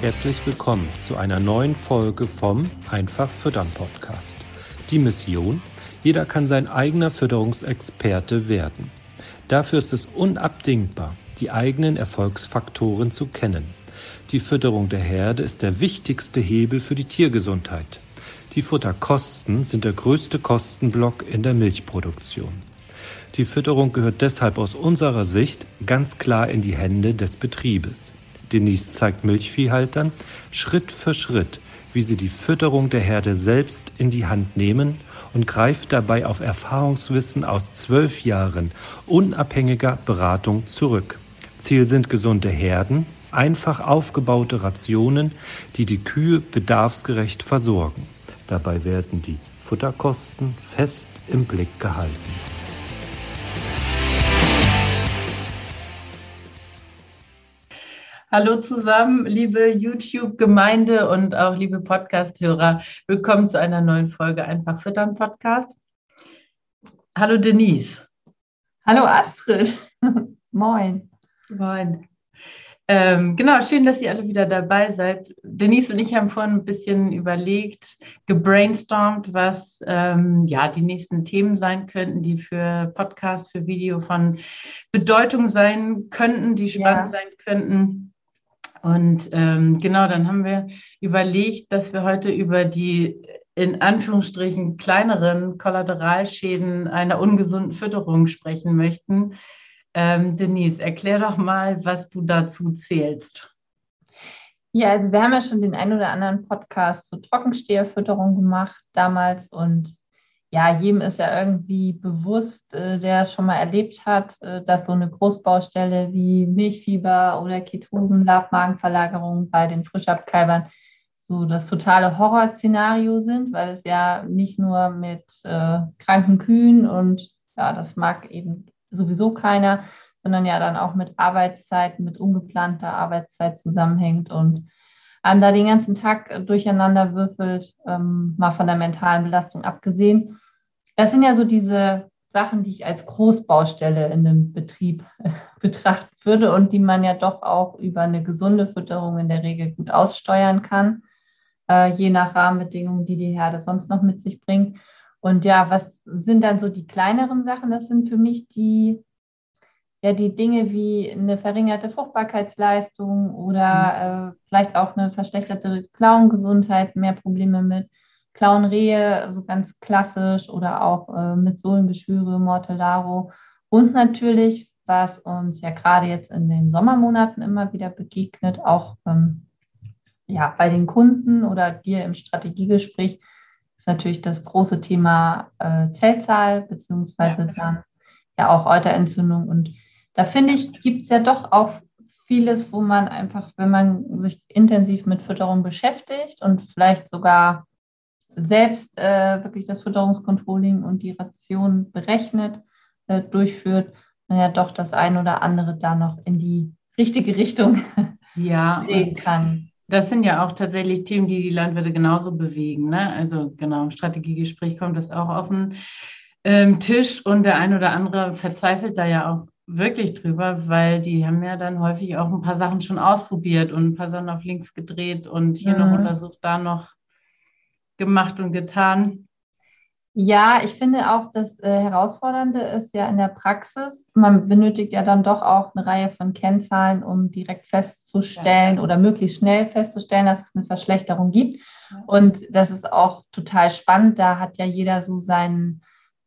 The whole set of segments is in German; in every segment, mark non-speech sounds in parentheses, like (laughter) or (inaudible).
Herzlich willkommen zu einer neuen Folge vom Einfach Füttern Podcast. Die Mission, jeder kann sein eigener Fütterungsexperte werden. Dafür ist es unabdingbar, die eigenen Erfolgsfaktoren zu kennen. Die Fütterung der Herde ist der wichtigste Hebel für die Tiergesundheit. Die Futterkosten sind der größte Kostenblock in der Milchproduktion. Die Fütterung gehört deshalb aus unserer Sicht ganz klar in die Hände des Betriebes. Denise zeigt Milchviehhaltern Schritt für Schritt, wie sie die Fütterung der Herde selbst in die Hand nehmen und greift dabei auf Erfahrungswissen aus zwölf Jahren unabhängiger Beratung zurück. Ziel sind gesunde Herden, einfach aufgebaute Rationen, die die Kühe bedarfsgerecht versorgen. Dabei werden die Futterkosten fest im Blick gehalten. Hallo zusammen, liebe YouTube-Gemeinde und auch liebe Podcast-Hörer. Willkommen zu einer neuen Folge Einfach Füttern Podcast. Hallo Denise. Hallo Astrid. (laughs) Moin. Moin. Ähm, genau, schön, dass ihr alle wieder dabei seid. Denise und ich haben vorhin ein bisschen überlegt, gebrainstormt, was ähm, ja die nächsten Themen sein könnten, die für Podcast, für Video von Bedeutung sein könnten, die spannend ja. sein könnten. Und ähm, genau, dann haben wir überlegt, dass wir heute über die in Anführungsstrichen kleineren Kollateralschäden einer ungesunden Fütterung sprechen möchten. Ähm, Denise, erklär doch mal, was du dazu zählst. Ja, also wir haben ja schon den ein oder anderen Podcast zur Trockensteherfütterung gemacht damals und ja, jedem ist ja irgendwie bewusst, äh, der es schon mal erlebt hat, äh, dass so eine Großbaustelle wie Milchfieber oder Ketosen, Labmagenverlagerung bei den Frischabkalbern so das totale Horrorszenario sind, weil es ja nicht nur mit äh, kranken Kühen und ja, das mag eben sowieso keiner, sondern ja dann auch mit Arbeitszeiten, mit ungeplanter Arbeitszeit zusammenhängt und einem da den ganzen Tag durcheinander würfelt, ähm, mal von der mentalen Belastung abgesehen. Das sind ja so diese Sachen, die ich als Großbaustelle in einem Betrieb (laughs) betrachten würde und die man ja doch auch über eine gesunde Fütterung in der Regel gut aussteuern kann, äh, je nach Rahmenbedingungen, die die Herde sonst noch mit sich bringt. Und ja, was sind dann so die kleineren Sachen? Das sind für mich die ja die Dinge wie eine verringerte Fruchtbarkeitsleistung oder mhm. äh, vielleicht auch eine verschlechterte Klauengesundheit, mehr Probleme mit Klauenrehe, so ganz klassisch oder auch äh, mit Sohlengeschwüre, Mortellaro und natürlich, was uns ja gerade jetzt in den Sommermonaten immer wieder begegnet, auch ähm, ja, bei den Kunden oder dir im Strategiegespräch, ist natürlich das große Thema äh, Zellzahl beziehungsweise ja. dann ja auch Euterentzündung und da finde ich, gibt es ja doch auch vieles, wo man einfach, wenn man sich intensiv mit Fütterung beschäftigt und vielleicht sogar selbst äh, wirklich das Fütterungskontrolling und die Ration berechnet, äh, durchführt, man ja doch das ein oder andere da noch in die richtige Richtung (laughs) ja, (laughs) sehen kann. Das sind ja auch tatsächlich Themen, die die Landwirte genauso bewegen. Ne? Also genau, im Strategiegespräch kommt das auch auf den ähm, Tisch und der ein oder andere verzweifelt da ja auch wirklich drüber, weil die haben ja dann häufig auch ein paar Sachen schon ausprobiert und ein paar Sachen auf links gedreht und hier mhm. noch untersucht, da noch gemacht und getan. Ja, ich finde auch, das äh, Herausfordernde ist ja in der Praxis, man benötigt ja dann doch auch eine Reihe von Kennzahlen, um direkt festzustellen ja. oder möglichst schnell festzustellen, dass es eine Verschlechterung gibt. Und das ist auch total spannend. Da hat ja jeder so seinen,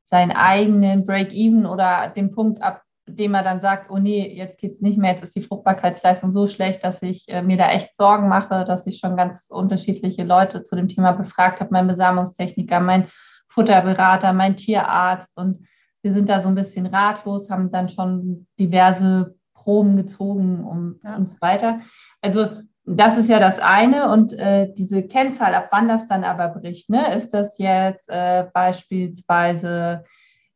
seinen eigenen Break-Even oder den Punkt, ab dem er dann sagt, oh nee, jetzt geht es nicht mehr, jetzt ist die Fruchtbarkeitsleistung so schlecht, dass ich äh, mir da echt Sorgen mache, dass ich schon ganz unterschiedliche Leute zu dem Thema befragt habe, mein Besamungstechniker, mein Futterberater, mein Tierarzt und wir sind da so ein bisschen ratlos, haben dann schon diverse Proben gezogen und, ja. und so weiter. Also das ist ja das eine und äh, diese Kennzahl, ab wann das dann aber bricht, ne? ist das jetzt äh, beispielsweise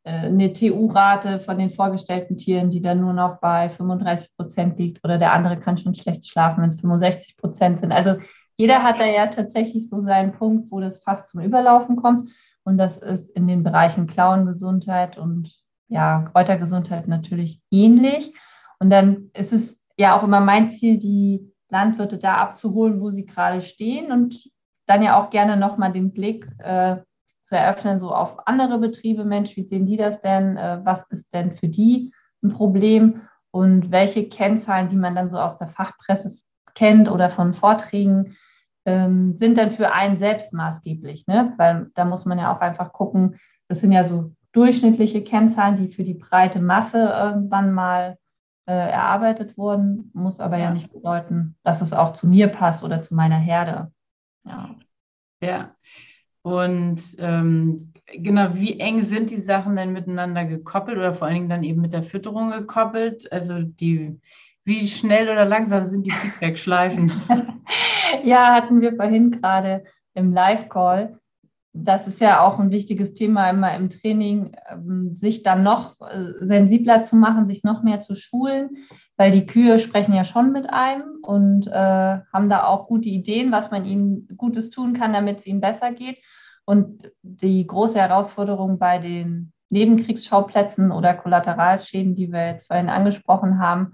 eine TU-Rate von den vorgestellten Tieren, die dann nur noch bei 35 Prozent liegt oder der andere kann schon schlecht schlafen, wenn es 65 Prozent sind. Also jeder hat da ja tatsächlich so seinen Punkt, wo das fast zum Überlaufen kommt. Und das ist in den Bereichen Klauengesundheit und ja, Kräutergesundheit natürlich ähnlich. Und dann ist es ja auch immer mein Ziel, die Landwirte da abzuholen, wo sie gerade stehen und dann ja auch gerne nochmal den Blick äh, zu eröffnen, so auf andere Betriebe. Mensch, wie sehen die das denn? Äh, was ist denn für die ein Problem? Und welche Kennzahlen, die man dann so aus der Fachpresse kennt oder von Vorträgen, ähm, sind dann für einen selbst maßgeblich. Ne? Weil da muss man ja auch einfach gucken, das sind ja so durchschnittliche Kennzahlen, die für die breite Masse irgendwann mal äh, erarbeitet wurden, muss aber ja. ja nicht bedeuten, dass es auch zu mir passt oder zu meiner Herde. Ja. Ja. Und ähm, genau, wie eng sind die Sachen denn miteinander gekoppelt oder vor allen Dingen dann eben mit der Fütterung gekoppelt? Also die, wie schnell oder langsam sind die Feedback-Schleifen? (laughs) ja, hatten wir vorhin gerade im Live-Call. Das ist ja auch ein wichtiges Thema immer im Training, ähm, sich dann noch äh, sensibler zu machen, sich noch mehr zu schulen, weil die Kühe sprechen ja schon mit einem und äh, haben da auch gute Ideen, was man ihnen Gutes tun kann, damit es ihnen besser geht. Und die große Herausforderung bei den Nebenkriegsschauplätzen oder Kollateralschäden, die wir jetzt vorhin angesprochen haben,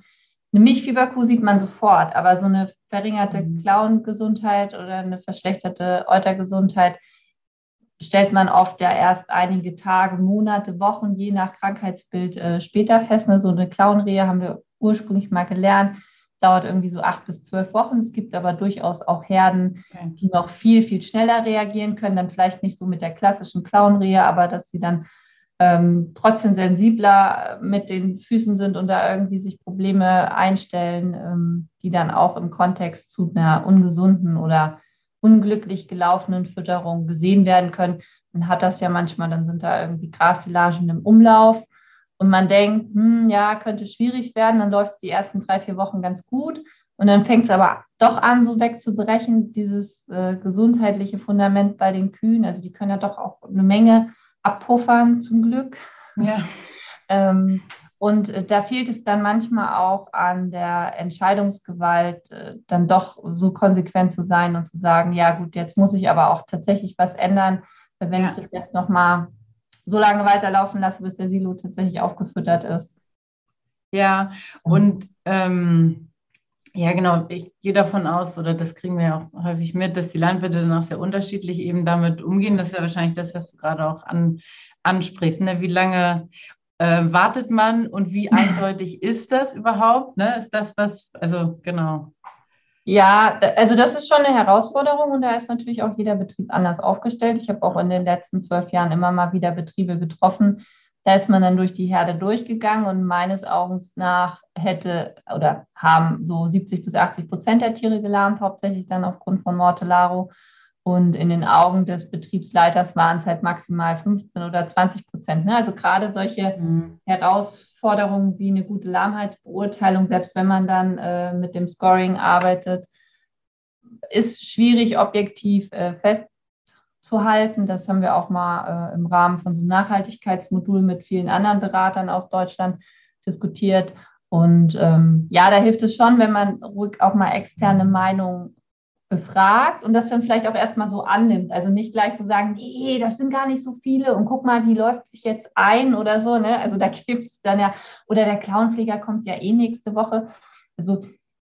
eine Milchfieberkuh sieht man sofort, aber so eine verringerte mhm. Klauengesundheit oder eine verschlechterte Eutergesundheit stellt man oft ja erst einige Tage, Monate, Wochen, je nach Krankheitsbild äh, später fest. Ne? So eine Klauenrehe haben wir ursprünglich mal gelernt, dauert irgendwie so acht bis zwölf Wochen. Es gibt aber durchaus auch Herden, die noch viel, viel schneller reagieren können, dann vielleicht nicht so mit der klassischen Klauenrehe, aber dass sie dann ähm, trotzdem sensibler mit den Füßen sind und da irgendwie sich Probleme einstellen, ähm, die dann auch im Kontext zu einer ungesunden oder unglücklich gelaufenen Fütterung gesehen werden können. Man hat das ja manchmal, dann sind da irgendwie Grassilagen im Umlauf und man denkt, hm, ja, könnte schwierig werden, dann läuft es die ersten drei, vier Wochen ganz gut und dann fängt es aber doch an, so wegzubrechen, dieses äh, gesundheitliche Fundament bei den Kühen. Also die können ja doch auch eine Menge abpuffern zum Glück. Ja. (laughs) ähm, und äh, da fehlt es dann manchmal auch an der Entscheidungsgewalt, äh, dann doch so konsequent zu sein und zu sagen, ja gut, jetzt muss ich aber auch tatsächlich was ändern, wenn ja. ich das jetzt nochmal so lange weiterlaufen lasse, bis der Silo tatsächlich aufgefüttert ist. Ja, und ähm, ja, genau. Ich gehe davon aus, oder das kriegen wir ja auch häufig mit, dass die Landwirte dann auch sehr unterschiedlich eben damit umgehen. Das ist ja wahrscheinlich das, was du gerade auch an, ansprichst. Ne? Wie lange äh, wartet man und wie eindeutig ist das überhaupt? Ne? Ist das was, also genau. Ja, also das ist schon eine Herausforderung und da ist natürlich auch jeder Betrieb anders aufgestellt. Ich habe auch in den letzten zwölf Jahren immer mal wieder Betriebe getroffen, da ist man dann durch die Herde durchgegangen und meines Augens nach hätte oder haben so 70 bis 80 Prozent der Tiere gelahmt, hauptsächlich dann aufgrund von Mortellaro. Und in den Augen des Betriebsleiters waren es halt maximal 15 oder 20 Prozent. Ne? Also gerade solche mhm. Herausforderungen wie eine gute Lahmheitsbeurteilung, selbst wenn man dann äh, mit dem Scoring arbeitet, ist schwierig objektiv äh, fest zu halten. Das haben wir auch mal äh, im Rahmen von so einem Nachhaltigkeitsmodul mit vielen anderen Beratern aus Deutschland diskutiert. Und ähm, ja, da hilft es schon, wenn man ruhig auch mal externe Meinungen befragt und das dann vielleicht auch erstmal so annimmt. Also nicht gleich so sagen, nee, das sind gar nicht so viele und guck mal, die läuft sich jetzt ein oder so. Ne? Also da (laughs) gibt es dann ja, oder der Clownpfleger kommt ja eh nächste Woche. Also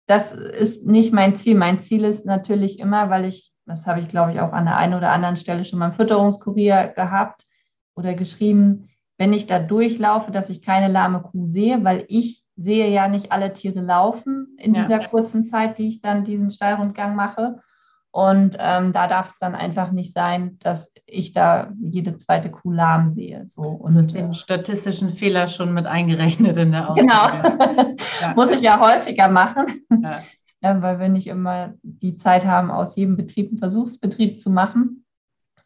das ist nicht mein Ziel. Mein Ziel ist natürlich immer, weil ich das habe ich, glaube ich, auch an der einen oder anderen Stelle schon mal im Fütterungskurier gehabt oder geschrieben, wenn ich da durchlaufe, dass ich keine lahme Kuh sehe, weil ich sehe ja nicht alle Tiere laufen in ja. dieser kurzen Zeit, die ich dann diesen Steilrundgang mache. Und ähm, da darf es dann einfach nicht sein, dass ich da jede zweite Kuh lahm sehe. So. Und du den statistischen Fehler schon mit eingerechnet in der Aussage. Genau. (laughs) ja. Muss ich ja häufiger machen. Ja ja, weil wir nicht immer die Zeit haben, aus jedem Betrieb einen Versuchsbetrieb zu machen.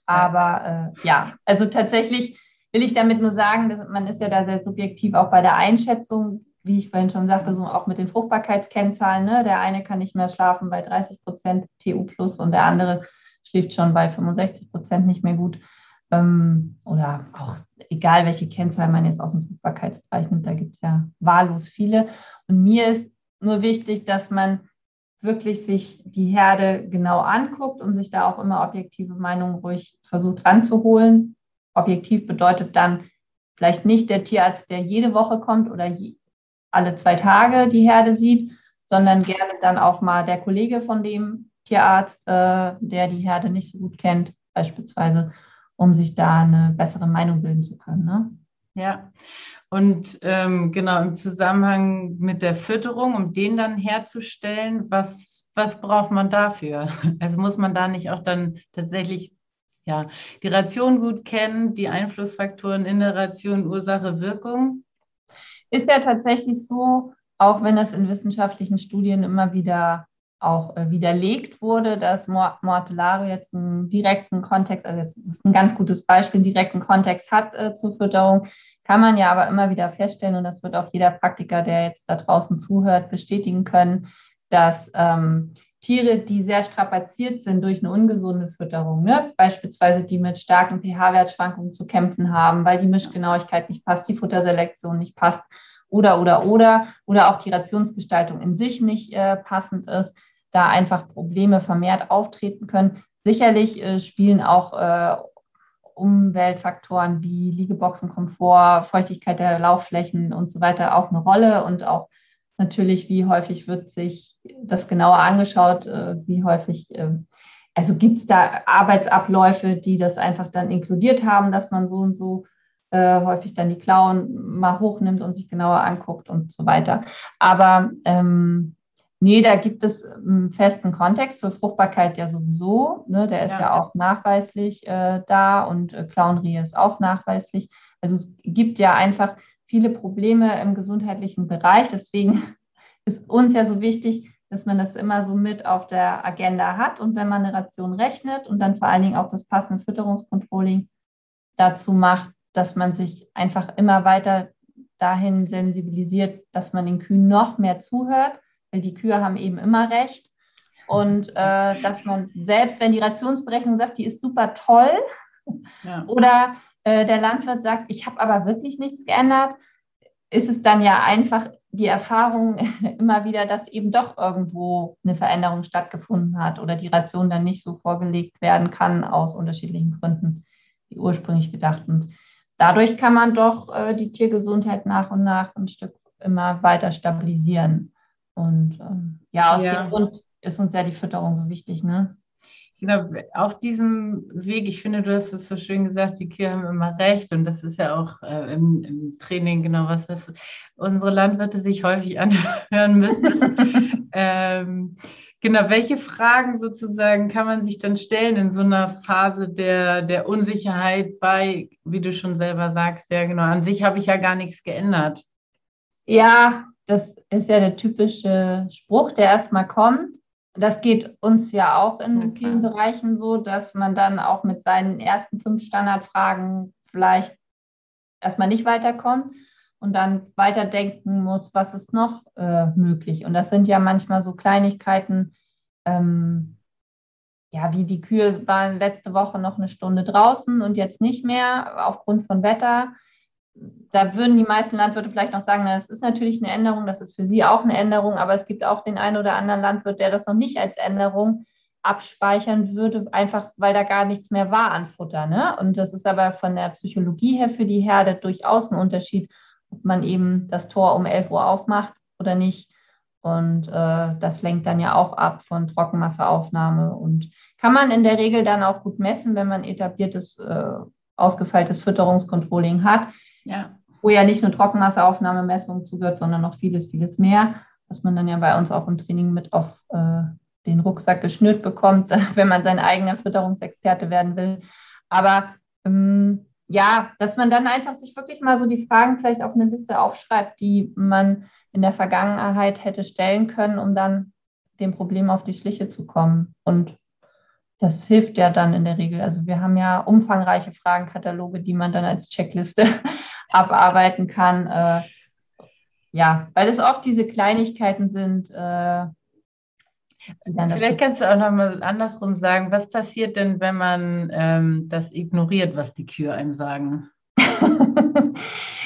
Aber äh, ja, also tatsächlich will ich damit nur sagen, dass man ist ja da sehr subjektiv auch bei der Einschätzung, wie ich vorhin schon sagte, so auch mit den Fruchtbarkeitskennzahlen. Ne? Der eine kann nicht mehr schlafen bei 30 Prozent TU plus und der andere schläft schon bei 65 Prozent nicht mehr gut. Ähm, oder auch egal, welche Kennzahlen man jetzt aus dem Fruchtbarkeitsbereich nimmt, da gibt es ja wahllos viele. Und mir ist nur wichtig, dass man wirklich sich die Herde genau anguckt und sich da auch immer objektive Meinungen ruhig versucht ranzuholen. Objektiv bedeutet dann vielleicht nicht der Tierarzt, der jede Woche kommt oder alle zwei Tage die Herde sieht, sondern gerne dann auch mal der Kollege von dem Tierarzt, äh, der die Herde nicht so gut kennt, beispielsweise, um sich da eine bessere Meinung bilden zu können. Ne? Ja, und ähm, genau im Zusammenhang mit der Fütterung, um den dann herzustellen, was, was braucht man dafür? (laughs) Also muss man da nicht auch dann tatsächlich ja, die Ration gut kennen, die Einflussfaktoren in der Ration, Ursache, Wirkung? Ist ja tatsächlich so, auch wenn das in wissenschaftlichen Studien immer wieder auch äh, widerlegt wurde, dass Mortellaro jetzt einen direkten Kontext, also jetzt ist ein ganz gutes Beispiel, einen direkten Kontext hat äh, zur Fütterung, kann man ja aber immer wieder feststellen, und das wird auch jeder Praktiker, der jetzt da draußen zuhört, bestätigen können, dass ähm, Tiere, die sehr strapaziert sind durch eine ungesunde Fütterung, ne? beispielsweise die mit starken pH-Wertschwankungen zu kämpfen haben, weil die Mischgenauigkeit nicht passt, die Futterselektion nicht passt, oder, oder, oder, oder auch die Rationsgestaltung in sich nicht äh, passend ist, da einfach Probleme vermehrt auftreten können. Sicherlich äh, spielen auch äh, Umweltfaktoren wie Liegeboxenkomfort, Feuchtigkeit der Laufflächen und so weiter auch eine Rolle und auch natürlich, wie häufig wird sich das genauer angeschaut, äh, wie häufig, ähm, also gibt es da Arbeitsabläufe, die das einfach dann inkludiert haben, dass man so und so äh, häufig dann die Klauen mal hochnimmt und sich genauer anguckt und so weiter. Aber ähm, nee, da gibt es einen festen Kontext zur Fruchtbarkeit ja sowieso. Ne? Der ist ja, ja auch nachweislich äh, da und äh, Klauenrehe ist auch nachweislich. Also es gibt ja einfach viele Probleme im gesundheitlichen Bereich. Deswegen (laughs) ist uns ja so wichtig, dass man das immer so mit auf der Agenda hat. Und wenn man eine Ration rechnet und dann vor allen Dingen auch das passende Fütterungskontrolling dazu macht, dass man sich einfach immer weiter dahin sensibilisiert, dass man den Kühen noch mehr zuhört, weil die Kühe haben eben immer recht. Und äh, dass man selbst, wenn die Rationsberechnung sagt, die ist super toll, ja. (laughs) oder äh, der Landwirt sagt, ich habe aber wirklich nichts geändert, ist es dann ja einfach die Erfahrung (laughs) immer wieder, dass eben doch irgendwo eine Veränderung stattgefunden hat oder die Ration dann nicht so vorgelegt werden kann aus unterschiedlichen Gründen, wie ursprünglich gedacht. Und dadurch kann man doch äh, die Tiergesundheit nach und nach ein Stück immer weiter stabilisieren. Und ähm, ja, aus ja. dem Grund ist uns ja die Fütterung so wichtig. Ne? Genau, auf diesem Weg, ich finde, du hast es so schön gesagt, die Kühe haben immer recht und das ist ja auch äh, im, im, Training genau was, was unsere Landwirte sich häufig (laughs) anhören müssen. (laughs) ähm, Genau, welche Fragen sozusagen kann man sich dann stellen in so einer Phase der, der Unsicherheit bei, wie du schon selber sagst, ja genau, an sich habe ich ja gar nichts geändert. Ja, das ist ja der typische Spruch, der erstmal kommt. Das geht uns ja auch in okay. vielen Bereichen so, dass man dann auch mit seinen ersten fünf Standardfragen vielleicht erstmal nicht weiterkommt und dann weiterdenken muss, was ist noch äh, möglich. Und das sind ja manchmal so Kleinigkeiten, ähm, ja, wie die Kühe waren letzte Woche noch eine Stunde draußen und jetzt nicht mehr aufgrund von Wetter. Da würden die meisten Landwirte vielleicht noch sagen, das ist natürlich eine Änderung, das ist für sie auch eine Änderung, aber es gibt auch den einen oder anderen Landwirt, der das noch nicht als Änderung abspeichern würde, einfach weil da gar nichts mehr war an Futter. Ne? Und das ist aber von der Psychologie her für die Herde durchaus ein Unterschied, ob man eben das Tor um 11 Uhr aufmacht oder nicht. Und äh, das lenkt dann ja auch ab von Trockenmasseaufnahme und kann man in der Regel dann auch gut messen, wenn man etabliertes, äh, ausgefeiltes Fütterungskontrolling hat, ja. wo ja nicht nur Trockenmasseaufnahmemessung zugehört, sondern noch vieles, vieles mehr, was man dann ja bei uns auch im Training mit auf äh, den Rucksack geschnürt bekommt, (laughs) wenn man sein eigener Fütterungsexperte werden will. Aber ähm, ja, dass man dann einfach sich wirklich mal so die Fragen vielleicht auf eine Liste aufschreibt, die man in der Vergangenheit hätte stellen können, um dann dem Problem auf die Schliche zu kommen. Und das hilft ja dann in der Regel. Also wir haben ja umfangreiche Fragenkataloge, die man dann als Checkliste abarbeiten kann. Äh, ja, weil es oft diese Kleinigkeiten sind, äh, Vielleicht kannst du auch nochmal andersrum sagen, was passiert denn, wenn man ähm, das ignoriert, was die Kühe einem sagen? (laughs)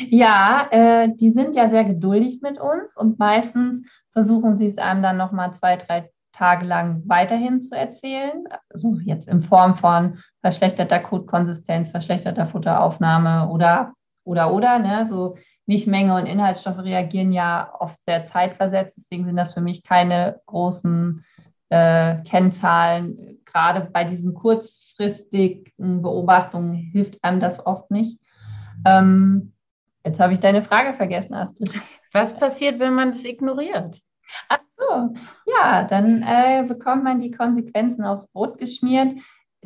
ja, äh, die sind ja sehr geduldig mit uns und meistens versuchen sie es einem dann nochmal zwei, drei Tage lang weiterhin zu erzählen. Also jetzt in Form von verschlechterter Kotkonsistenz, verschlechterter Futteraufnahme oder oder oder, ne? So Milchmenge und Inhaltsstoffe reagieren ja oft sehr zeitversetzt. Deswegen sind das für mich keine großen äh, Kennzahlen. Gerade bei diesen kurzfristigen Beobachtungen hilft einem das oft nicht. Ähm, jetzt habe ich deine Frage vergessen, Astrid. Was passiert, wenn man das ignoriert? Ach so, ja, dann äh, bekommt man die Konsequenzen aufs Brot geschmiert.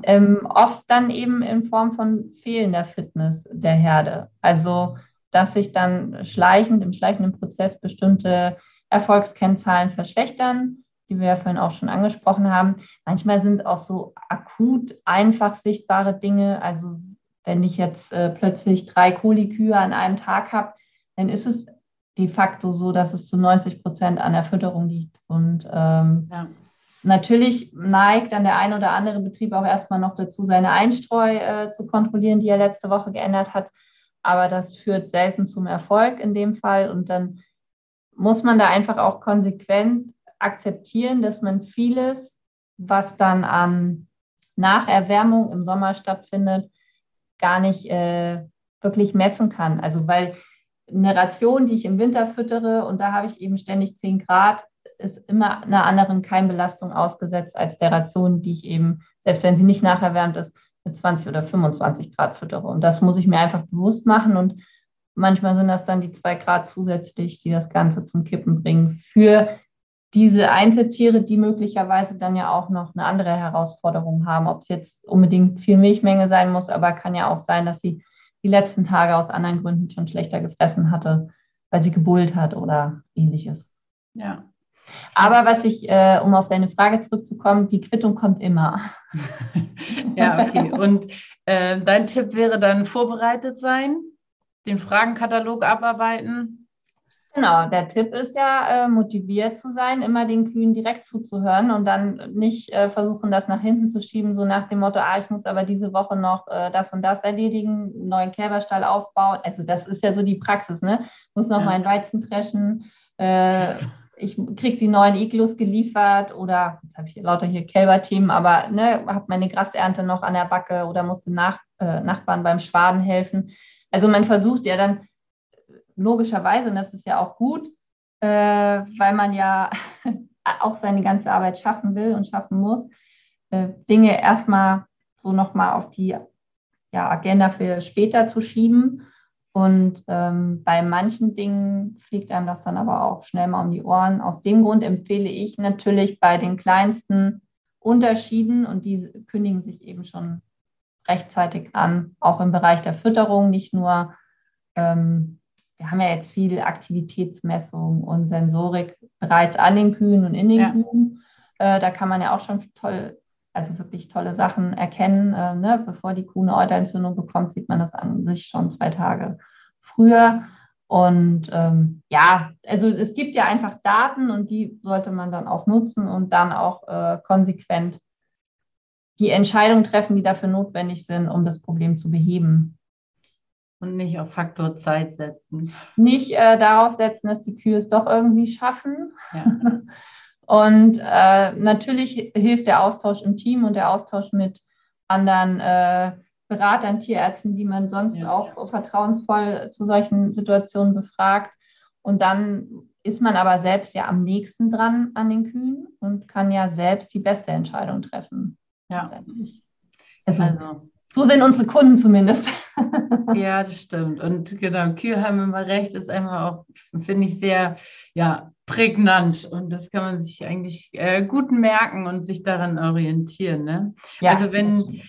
Ähm, oft dann eben in Form von fehlender Fitness der Herde. Also, dass sich dann schleichend im schleichenden Prozess bestimmte Erfolgskennzahlen verschlechtern, die wir ja vorhin auch schon angesprochen haben. Manchmal sind es auch so akut einfach sichtbare Dinge. Also, wenn ich jetzt äh, plötzlich drei Kolikühe an einem Tag habe, dann ist es de facto so, dass es zu 90 Prozent an der Fütterung liegt. Und ähm, ja. Natürlich neigt dann der ein oder andere Betrieb auch erstmal noch dazu, seine Einstreu äh, zu kontrollieren, die er letzte Woche geändert hat. Aber das führt selten zum Erfolg in dem Fall. Und dann muss man da einfach auch konsequent akzeptieren, dass man vieles, was dann an Nacherwärmung im Sommer stattfindet, gar nicht äh, wirklich messen kann. Also weil eine Ration, die ich im Winter füttere und da habe ich eben ständig 10 Grad, ist immer einer anderen Keimbelastung ausgesetzt als der Ration, die ich eben, selbst wenn sie nicht nacherwärmt ist, mit 20 oder 25 Grad füttere. Und das muss ich mir einfach bewusst machen. Und manchmal sind das dann die zwei Grad zusätzlich, die das Ganze zum Kippen bringen für diese Einzeltiere, die möglicherweise dann ja auch noch eine andere Herausforderung haben. Ob es jetzt unbedingt viel Milchmenge sein muss, aber kann ja auch sein, dass sie die letzten Tage aus anderen Gründen schon schlechter gefressen hatte, weil sie gebullt hat oder ähnliches. Ja. Aber was ich, äh, um auf deine Frage zurückzukommen, die Quittung kommt immer. (laughs) ja, okay. Und äh, dein Tipp wäre dann vorbereitet sein, den Fragenkatalog abarbeiten, Genau, der Tipp ist ja, äh, motiviert zu sein, immer den Kühen direkt zuzuhören und dann nicht äh, versuchen, das nach hinten zu schieben, so nach dem Motto, ah, ich muss aber diese Woche noch äh, das und das erledigen, einen neuen Kälberstall aufbauen. Also das ist ja so die Praxis, ne? Muss noch ja. meinen Weizen dreschen, äh, ich kriege die neuen Iglus geliefert oder jetzt habe ich lauter hier Kälberthemen, aber ne, habe meine Grasernte noch an der Backe oder musste nach, äh, Nachbarn beim Schwaden helfen. Also man versucht ja dann logischerweise, und das ist ja auch gut, äh, weil man ja (laughs) auch seine ganze Arbeit schaffen will und schaffen muss, äh, Dinge erstmal so nochmal auf die ja, Agenda für später zu schieben. Und ähm, bei manchen Dingen fliegt einem das dann aber auch schnell mal um die Ohren. Aus dem Grund empfehle ich natürlich bei den kleinsten Unterschieden, und die kündigen sich eben schon rechtzeitig an, auch im Bereich der Fütterung, nicht nur ähm, wir haben ja jetzt viel Aktivitätsmessung und Sensorik bereits an den Kühen und in den ja. Kühen. Äh, da kann man ja auch schon toll, also wirklich tolle Sachen erkennen. Äh, ne? Bevor die Kuh eine Euterentzündung bekommt, sieht man das an sich schon zwei Tage früher. Und ähm, ja, also es gibt ja einfach Daten und die sollte man dann auch nutzen und dann auch äh, konsequent die Entscheidungen treffen, die dafür notwendig sind, um das Problem zu beheben. Und nicht auf Faktor Zeit setzen. Nicht äh, darauf setzen, dass die Kühe es doch irgendwie schaffen. Ja. (laughs) Und äh, natürlich hilft der Austausch im Team und der Austausch mit anderen äh, Beratern, Tierärzten, die man sonst ja. auch vertrauensvoll zu solchen Situationen befragt. Und dann ist man aber selbst ja am nächsten dran an den Kühen und kann ja selbst die beste Entscheidung treffen. Ja. Also, also so sind unsere Kunden zumindest. (laughs) ja, das stimmt. Und genau, Kühe haben immer recht, ist einfach auch, finde ich, sehr ja, prägnant. Und das kann man sich eigentlich äh, gut merken und sich daran orientieren. Ne? Ja, also wenn,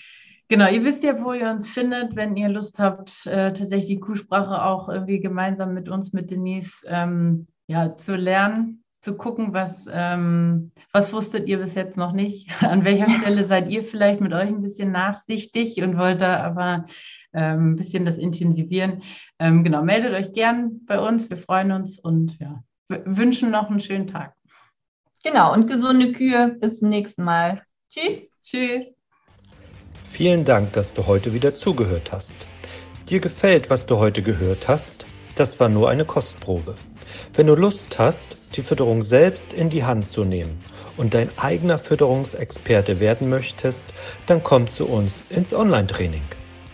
genau, ihr wisst ja, wo ihr uns findet, wenn ihr Lust habt, äh, tatsächlich die Kuhsprache auch irgendwie gemeinsam mit uns, mit Denise, ähm, ja, zu lernen zu gucken, was, ähm, was wusstet ihr bis jetzt noch nicht? (laughs) An welcher (laughs) Stelle seid ihr vielleicht mit euch ein bisschen nachsichtig und wollt da aber ähm, ein bisschen das intensivieren? Ähm, genau, meldet euch gern bei uns. Wir freuen uns und ja, wünschen noch einen schönen Tag. Genau, und gesunde Kühe. Bis zum nächsten Mal. Tschüss. Tschüss. Vielen Dank, dass du heute wieder zugehört hast. Dir gefällt, was du heute gehört hast? Das war nur eine Kostprobe. Wenn du Lust hast, die Fütterung selbst in die Hand zu nehmen und dein eigener Fütterungsexperte werden möchtest, dann komm zu uns ins Online-Training.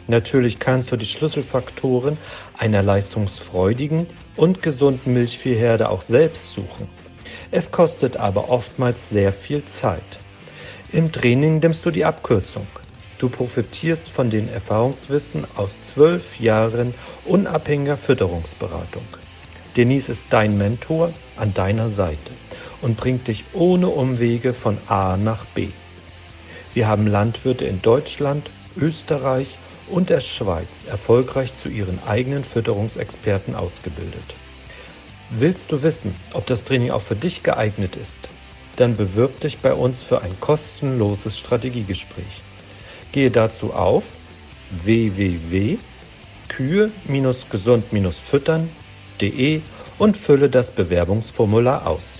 Natürlich kannst du die Schlüsselfaktoren einer leistungsfreudigen und gesunden Milchviehherde auch selbst suchen. Es kostet aber oftmals sehr viel Zeit. Im Training nimmst du die Abkürzung. Du profitierst von den Erfahrungswissen aus zwölf Jahren unabhängiger Fütterungsberatung. Denise ist dein Mentor an deiner Seite und bringt dich ohne Umwege von A nach B. Wir haben Landwirte in Deutschland, Österreich und der Schweiz erfolgreich zu ihren eigenen Fütterungsexperten ausgebildet. Willst du wissen, ob das Training auch für dich geeignet ist? Dann bewirb dich bei uns für ein kostenloses Strategiegespräch. Gehe dazu auf www.kühe-gesund-füttern.de und fülle das Bewerbungsformular aus.